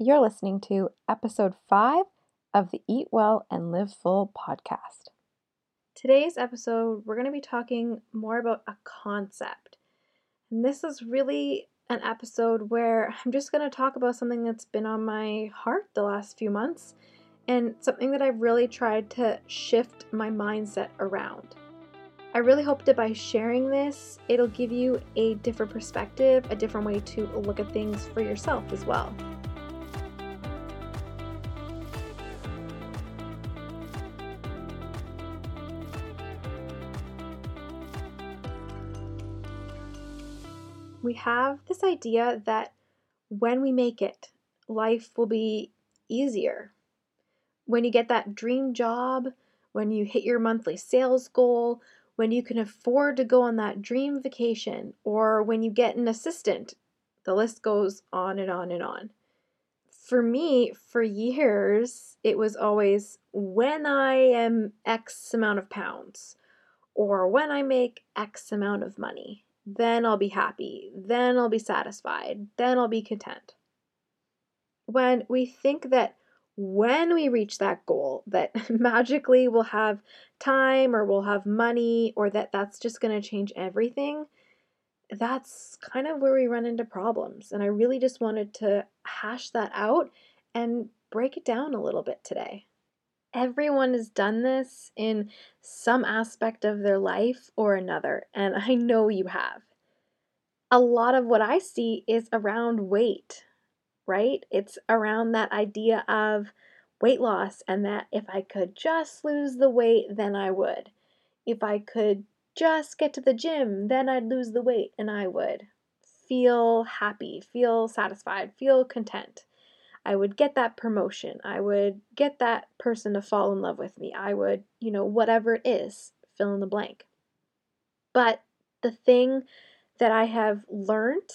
You're listening to episode five of the Eat Well and Live Full podcast. Today's episode, we're going to be talking more about a concept. And this is really an episode where I'm just going to talk about something that's been on my heart the last few months and something that I've really tried to shift my mindset around. I really hope that by sharing this, it'll give you a different perspective, a different way to look at things for yourself as well. We have this idea that when we make it, life will be easier. When you get that dream job, when you hit your monthly sales goal, when you can afford to go on that dream vacation, or when you get an assistant. The list goes on and on and on. For me, for years, it was always when I am X amount of pounds, or when I make X amount of money, then I'll be happy, then I'll be satisfied, then I'll be content. When we think that when we reach that goal that magically we'll have time or we'll have money or that that's just going to change everything that's kind of where we run into problems. And i really just wanted to hash that out and break it down a little bit today everyone has done this in some aspect of their life or another and i know you have a lot of what i see is around weight right? It's around that idea of weight loss and that if I could just lose the weight, then I would. If I could just get to the gym, then I'd lose the weight and I would feel happy, feel satisfied, feel content. I would get that promotion. I would get that person to fall in love with me. I would, you know, whatever it is, fill in the blank. But the thing that I have learned,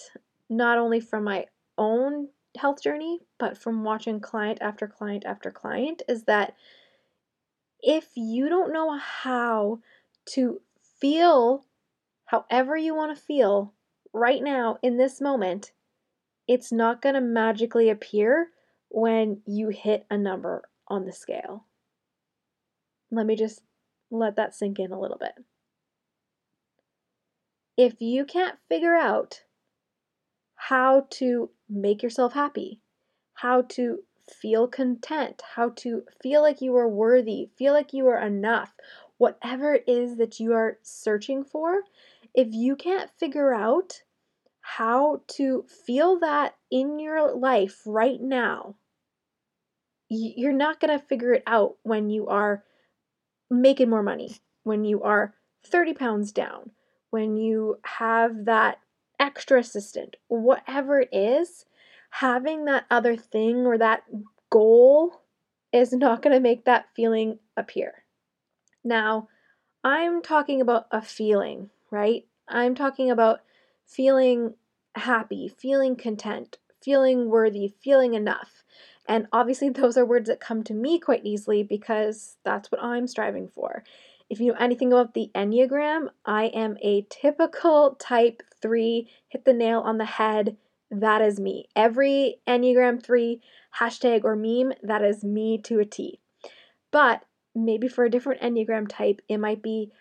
not only from my own health journey, but from watching client after client after client, is that if you don't know how to feel however you want to feel right now in this moment, it's not going to magically appear when you hit a number on the scale. Let me just let that sink in a little bit. If you can't figure out how to make yourself happy, how to feel content, how to feel like you are worthy, feel like you are enough, whatever it is that you are searching for, if you can't figure out how to feel that in your life right now, you're not going to figure it out when you are making more money, when you are 30 pounds down, when you have that extra assistant, whatever it is, having that other thing or that goal is not going to make that feeling appear. Now, I'm talking about a feeling, right? I'm talking about feeling happy, feeling content, feeling worthy, feeling enough. And obviously, those are words that come to me quite easily because that's what I'm striving for. If you know anything about the Enneagram, I am a typical type 3, hit the nail on the head. That is me. Every Enneagram 3 hashtag or meme, that is me to a T. But maybe for a different Enneagram type, it might be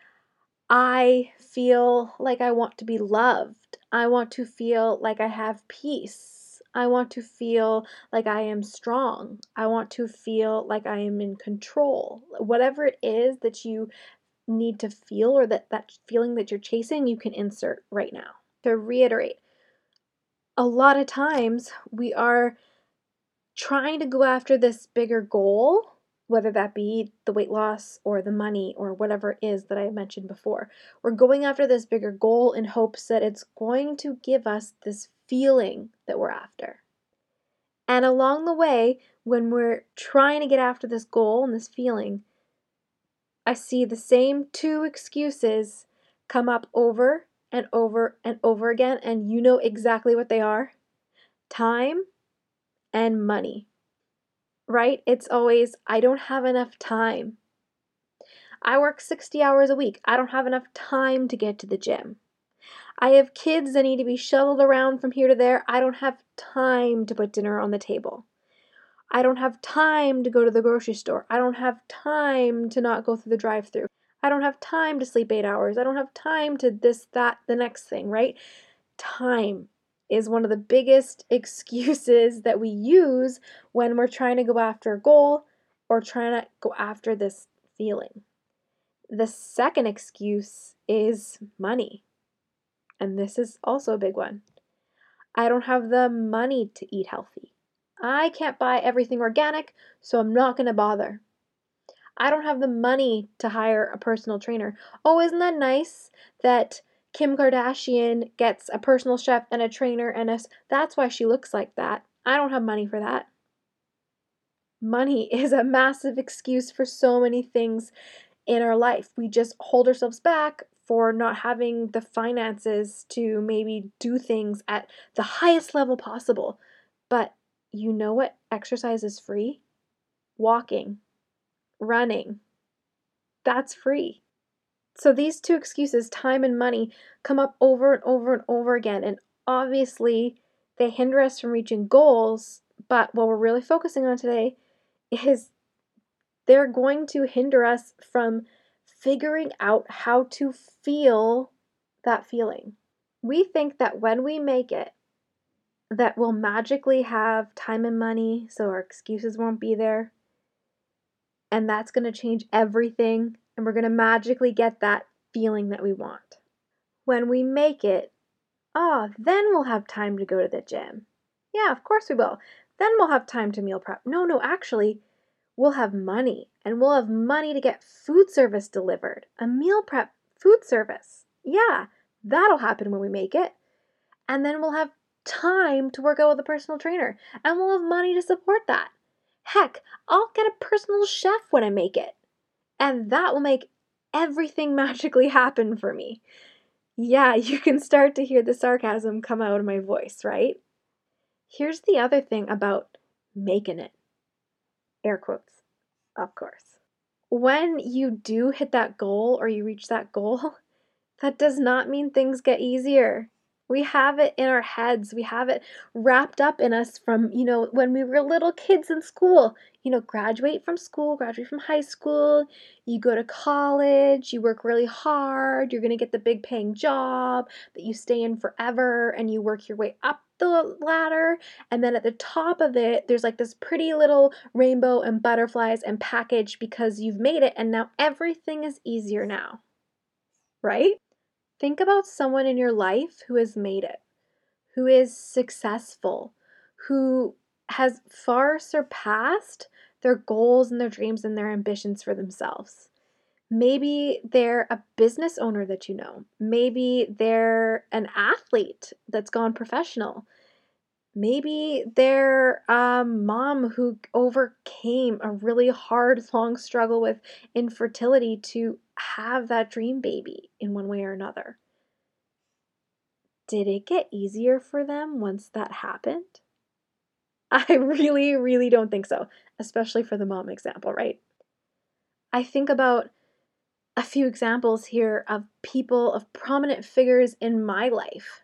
I feel like I want to be loved. I want to feel like I have peace. I want to feel like I am strong. I want to feel like I am in control. Whatever it is that you need to feel or that that feeling that you're chasing, you can insert right now. To reiterate, a lot of times we are trying to go after this bigger goal, whether that be the weight loss or the money or whatever it is that I mentioned before. We're going after this bigger goal in hopes that it's going to give us this feeling that we're after. And along the way, when we're trying to get after this goal and this feeling, I see the same two excuses come up over and over and over again, and you know exactly what they are time and money. Right? It's always, I don't have enough time. I work 60 hours a week. I don't have enough time to get to the gym. I have kids that need to be shuttled around from here to there. I don't have time to put dinner on the table. I don't have time to go to the grocery store. I don't have time to not go through the drive through. I don't have time to sleep eight hours. I don't have time to this, that, the next thing, right? Time is one of the biggest excuses that we use when we're trying to go after a goal or trying to go after this feeling. The second excuse is money. And this is also a big one. I don't have the money to eat healthy. I can't buy everything organic, so I'm not going to bother. I don't have the money to hire a personal trainer. Oh, isn't that nice that Kim Kardashian gets a personal chef and a trainer and a, that's why she looks like that. I don't have money for that. Money is a massive excuse for so many things in our life. We just hold ourselves back for not having the finances to maybe do things at the highest level possible. But you know what exercise is free? Walking, running. That's free. So these two excuses, time and money, come up over and over and over again. And obviously, they hinder us from reaching goals. But what we're really focusing on today is they're going to hinder us from figuring out how to feel that feeling. We think that when we make it, that we'll magically have time and money so our excuses won't be there. And that's going to change everything and we're going to magically get that feeling that we want. When we make it, ah, oh, then we'll have time to go to the gym. Yeah, of course we will. Then we'll have time to meal prep. No, no, actually, we'll have money and we'll have money to get food service delivered. A meal prep food service. Yeah, that'll happen when we make it. And then we'll have time to work out with a personal trainer and we'll have money to support that. Heck, I'll get a personal chef when I make it. And that will make everything magically happen for me. Yeah, you can start to hear the sarcasm come out of my voice, right? Here's the other thing about making it air quotes, of course. When you do hit that goal or you reach that goal, that does not mean things get easier. We have it in our heads. We have it wrapped up in us from, you know, when we were little kids in school. You know, graduate from school, graduate from high school, you go to college, you work really hard, you're going to get the big paying job that you stay in forever, and you work your way up the ladder. And then at the top of it, there's like this pretty little rainbow and butterflies and package because you've made it, and now everything is easier now. Right? Think about someone in your life who has made it, who is successful, who has far surpassed their goals and their dreams and their ambitions for themselves. Maybe they're a business owner that you know. Maybe they're an athlete that's gone professional. Maybe they're a mom who overcame a really hard, long struggle with infertility to have that dream baby in one way or another. Did it get easier for them once that happened? I really, really don't think so, especially for the mom example, right? I think about a few examples here of people, of prominent figures in my life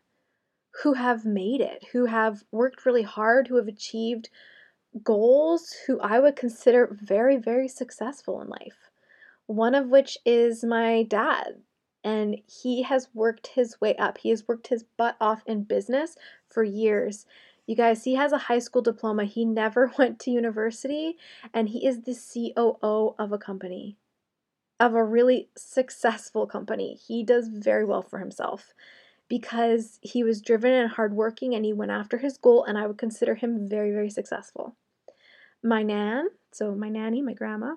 who have made it, who have worked really hard, who have achieved goals, who I would consider very, very successful in life. One of which is my dad. And he has worked his way up. He has worked his butt off in business for years. You guys, he has a high school diploma. He never went to university, and he is the COO of a company, of a really successful company. He does very well for himself because he was driven and hardworking and he went after his goal, and I would consider him very, very successful. My nan, so my nanny, my grandma,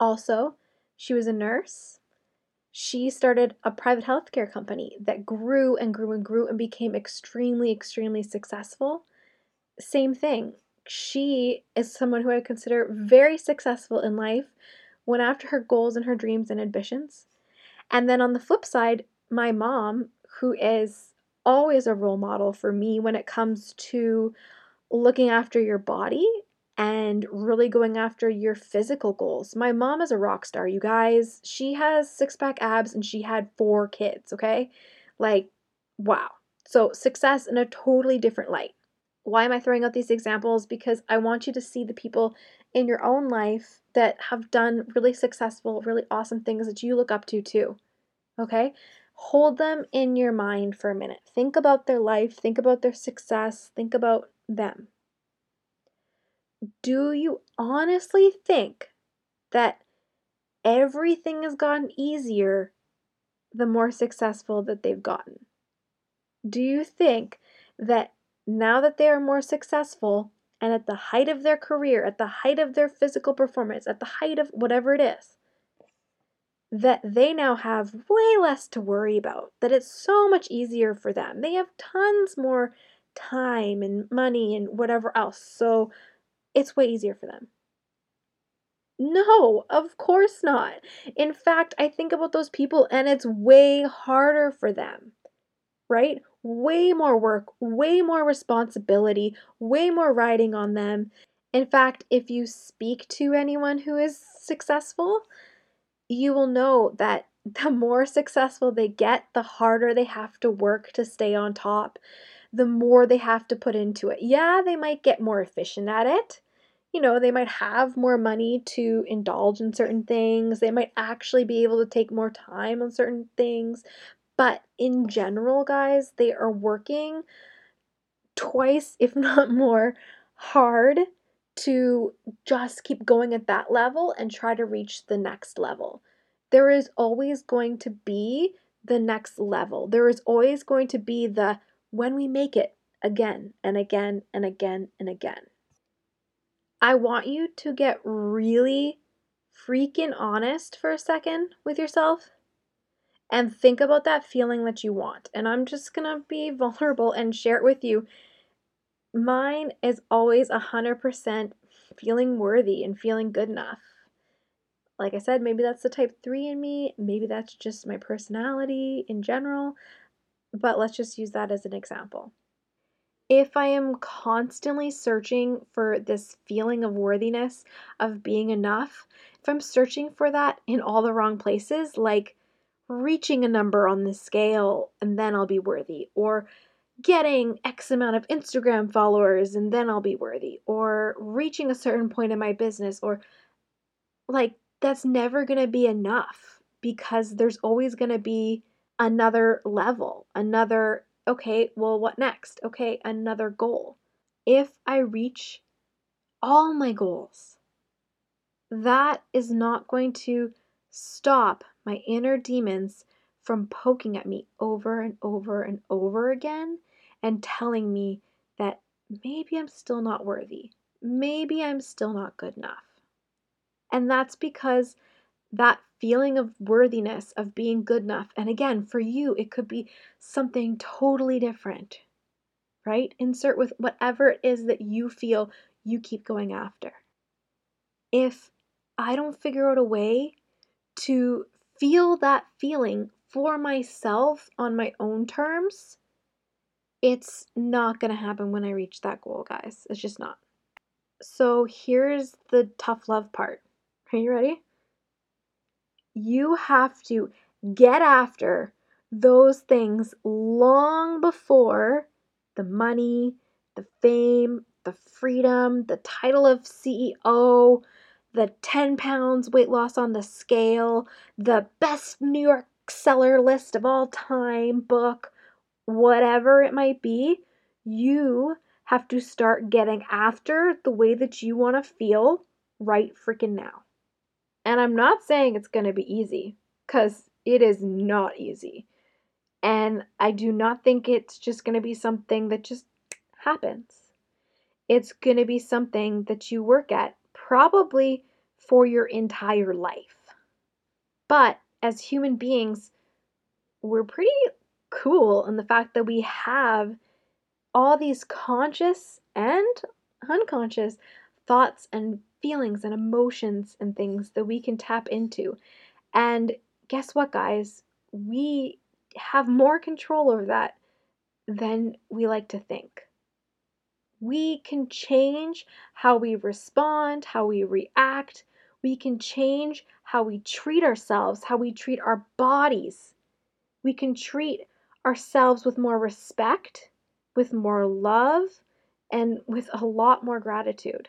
also, she was a nurse. She started a private healthcare company that grew and grew and grew and became extremely, extremely successful. Same thing. She is someone who I consider very successful in life, went after her goals and her dreams and ambitions. And then on the flip side, my mom, who is always a role model for me when it comes to looking after your body and really going after your physical goals. My mom is a rock star, you guys. She has six pack abs and she had four kids, okay? Like, wow. So, success in a totally different light. Why am I throwing out these examples? Because I want you to see the people in your own life that have done really successful, really awesome things that you look up to too. Okay? Hold them in your mind for a minute. Think about their life, think about their success, think about them. Do you honestly think that everything has gotten easier the more successful that they've gotten? Do you think that now that they are more successful and at the height of their career, at the height of their physical performance, at the height of whatever it is, that they now have way less to worry about, that it's so much easier for them. They have tons more time and money and whatever else. So it's way easier for them. No, of course not. In fact, I think about those people and it's way harder for them, right? Way more work, way more responsibility, way more riding on them. In fact, if you speak to anyone who is successful, you will know that the more successful they get, the harder they have to work to stay on top, the more they have to put into it. Yeah, they might get more efficient at it you know, they might have more money to indulge in certain things. They might actually be able to take more time on certain things. But in general, guys, they are working twice, if not more, hard to just keep going at that level and try to reach the next level. There is always going to be the next level. There is always going to be the when we make it again and again and again and again. I want you to get really freaking honest for a second with yourself and think about that feeling that you want. And I'm just gonna be vulnerable and share it with you. Mine is always 100% feeling worthy and feeling good enough. Like I said, maybe that's the type 3 in me, maybe that's just my personality in general, but let's just use that as an example if I am constantly searching for this feeling of worthiness, of being enough, if I'm searching for that in all the wrong places, like reaching a number on the scale and then I'll be worthy, or getting X amount of Instagram followers and then I'll be worthy, or reaching a certain point in my business, or like that's never going to be enough because there's always going to be another level, another Okay, well, what next? Okay, another goal. If I reach all my goals, that is not going to stop my inner demons from poking at me over and over and over again and telling me that maybe I'm still not worthy. Maybe I'm still not good enough. And that's because that feeling of worthiness, of being good enough. And again, for you, it could be something totally different, right? Insert with whatever it is that you feel you keep going after. If I don't figure out a way to feel that feeling for myself on my own terms, it's not going to happen when I reach that goal, guys. It's just not. So here's the tough love part. Are you ready? you have to get after those things long before the money, the fame, the freedom, the title of CEO, the 10 pounds weight loss on the scale, the best New York seller list of all time book, whatever it might be, you have to start getting after the way that you want to feel right freaking now. And I'm not saying it's going to be easy, because it is not easy. And I do not think it's just going to be something that just happens. It's going to be something that you work at probably for your entire life. But as human beings, we're pretty cool in the fact that we have all these conscious and unconscious thoughts and feelings and emotions and things that we can tap into. And guess what, guys? We have more control over that than we like to think. We can change how we respond, how we react. We can change how we treat ourselves, how we treat our bodies. We can treat ourselves with more respect, with more love, and with a lot more gratitude.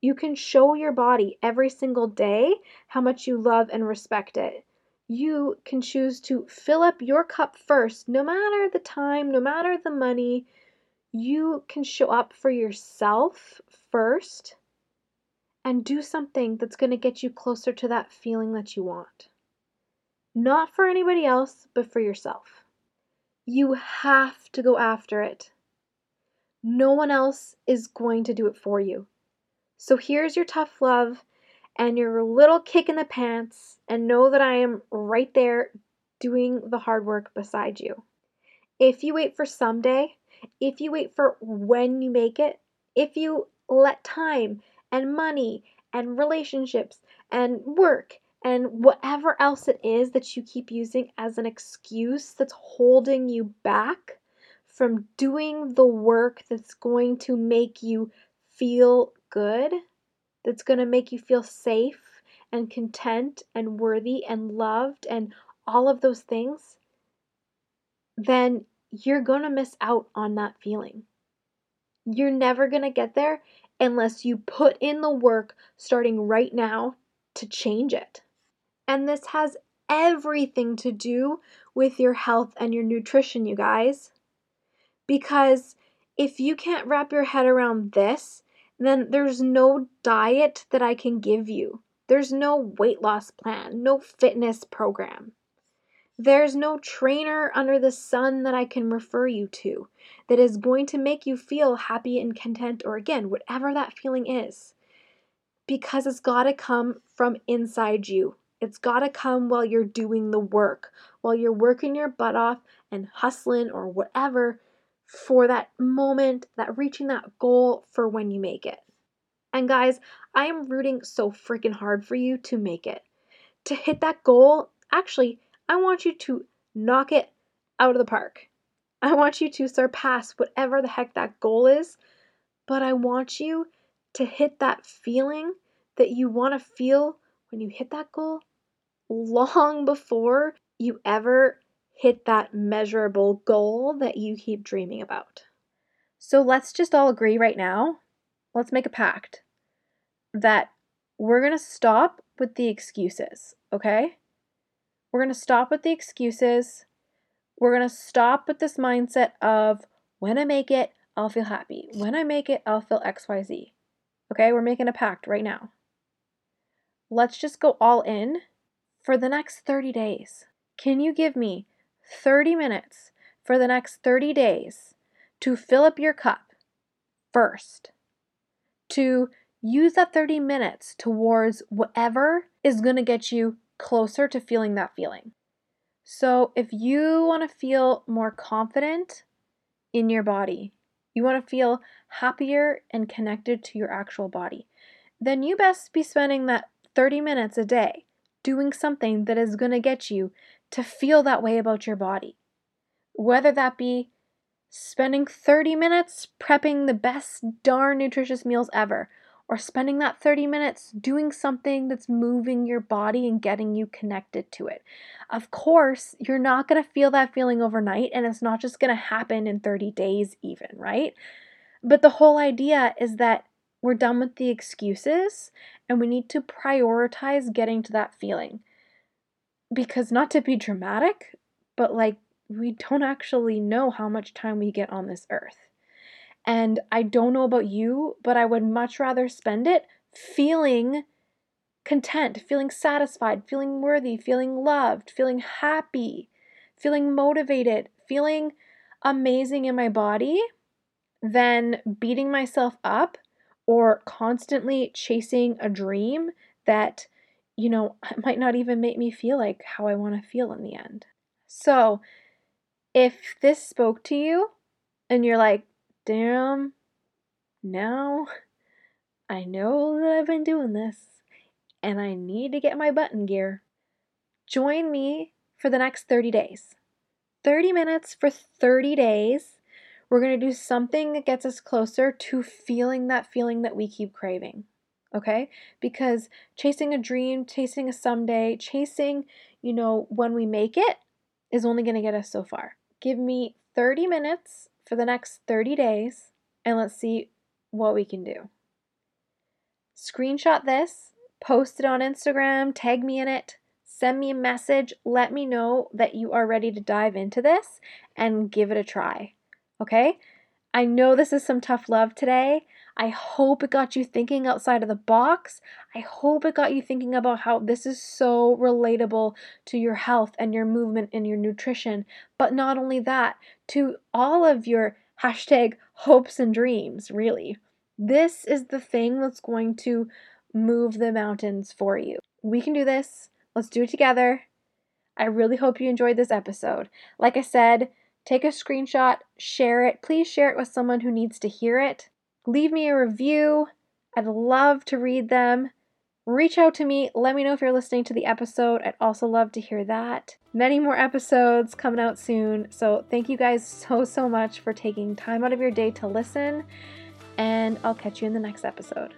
You can show your body every single day how much you love and respect it. You can choose to fill up your cup first, no matter the time, no matter the money. You can show up for yourself first and do something that's going to get you closer to that feeling that you want. Not for anybody else, but for yourself. You have to go after it. No one else is going to do it for you. So here's your tough love and your little kick in the pants, and know that I am right there doing the hard work beside you. If you wait for someday, if you wait for when you make it, if you let time and money and relationships and work and whatever else it is that you keep using as an excuse that's holding you back from doing the work that's going to make you feel good, that's going to make you feel safe and content and worthy and loved and all of those things, then you're going to miss out on that feeling. You're never going to get there unless you put in the work starting right now to change it. And this has everything to do with your health and your nutrition, you guys. Because if you can't wrap your head around this, then there's no diet that I can give you. There's no weight loss plan, no fitness program. There's no trainer under the sun that I can refer you to that is going to make you feel happy and content, or again, whatever that feeling is. Because it's got to come from inside you. It's got to come while you're doing the work, while you're working your butt off and hustling or whatever for that moment, that reaching that goal for when you make it. And guys, I am rooting so freaking hard for you to make it. To hit that goal, actually, I want you to knock it out of the park. I want you to surpass whatever the heck that goal is, but I want you to hit that feeling that you want to feel when you hit that goal long before you ever hit that measurable goal that you keep dreaming about. So let's just all agree right now. Let's make a pact that we're going to stop with the excuses, okay? We're going to stop with the excuses. We're going to stop with this mindset of when I make it, I'll feel happy. When I make it, I'll feel XYZ. Okay, we're making a pact right now. Let's just go all in for the next 30 days. Can you give me 30 minutes for the next 30 days to fill up your cup first? To use that 30 minutes towards whatever is going to get you closer to feeling that feeling. So, if you want to feel more confident in your body, you want to feel happier and connected to your actual body, then you best be spending that 30 minutes a day doing something that is going to get you to feel that way about your body. Whether that be spending 30 minutes prepping the best darn nutritious meals ever, or spending that 30 minutes doing something that's moving your body and getting you connected to it. Of course, you're not going to feel that feeling overnight, and it's not just going to happen in 30 days, even, right? But the whole idea is that we're done with the excuses and we need to prioritize getting to that feeling. Because, not to be dramatic, but like we don't actually know how much time we get on this earth. And I don't know about you, but I would much rather spend it feeling content, feeling satisfied, feeling worthy, feeling loved, feeling happy, feeling motivated, feeling amazing in my body than beating myself up or constantly chasing a dream that, you know, might not even make me feel like how I want to feel in the end. So, if this spoke to you and you're like, damn, now I know that I've been doing this and I need to get my button gear, join me for the next 30 days. 30 minutes for 30 days we're going to do something that gets us closer to feeling that feeling that we keep craving. Okay? Because chasing a dream, chasing a someday, chasing, you know, when we make it is only going to get us so far. Give me 30 minutes for the next 30 days, and let's see what we can do. Screenshot this, post it on Instagram, tag me in it, send me a message, let me know that you are ready to dive into this and give it a try. Okay? I know this is some tough love today. I hope it got you thinking outside of the box. I hope it got you thinking about how this is so relatable to your health and your movement and your nutrition. But not only that, to all of your hashtag hopes and dreams, really. This is the thing that's going to move the mountains for you. We can do this. Let's do it together. I really hope you enjoyed this episode. Like I said, take a screenshot, share it. Please share it with someone who needs to hear it. Leave me a review. I'd love to read them. Reach out to me. Let me know if you're listening to the episode. I'd also love to hear that. Many more episodes coming out soon. So, thank you guys so, so much for taking time out of your day to listen. And I'll catch you in the next episode.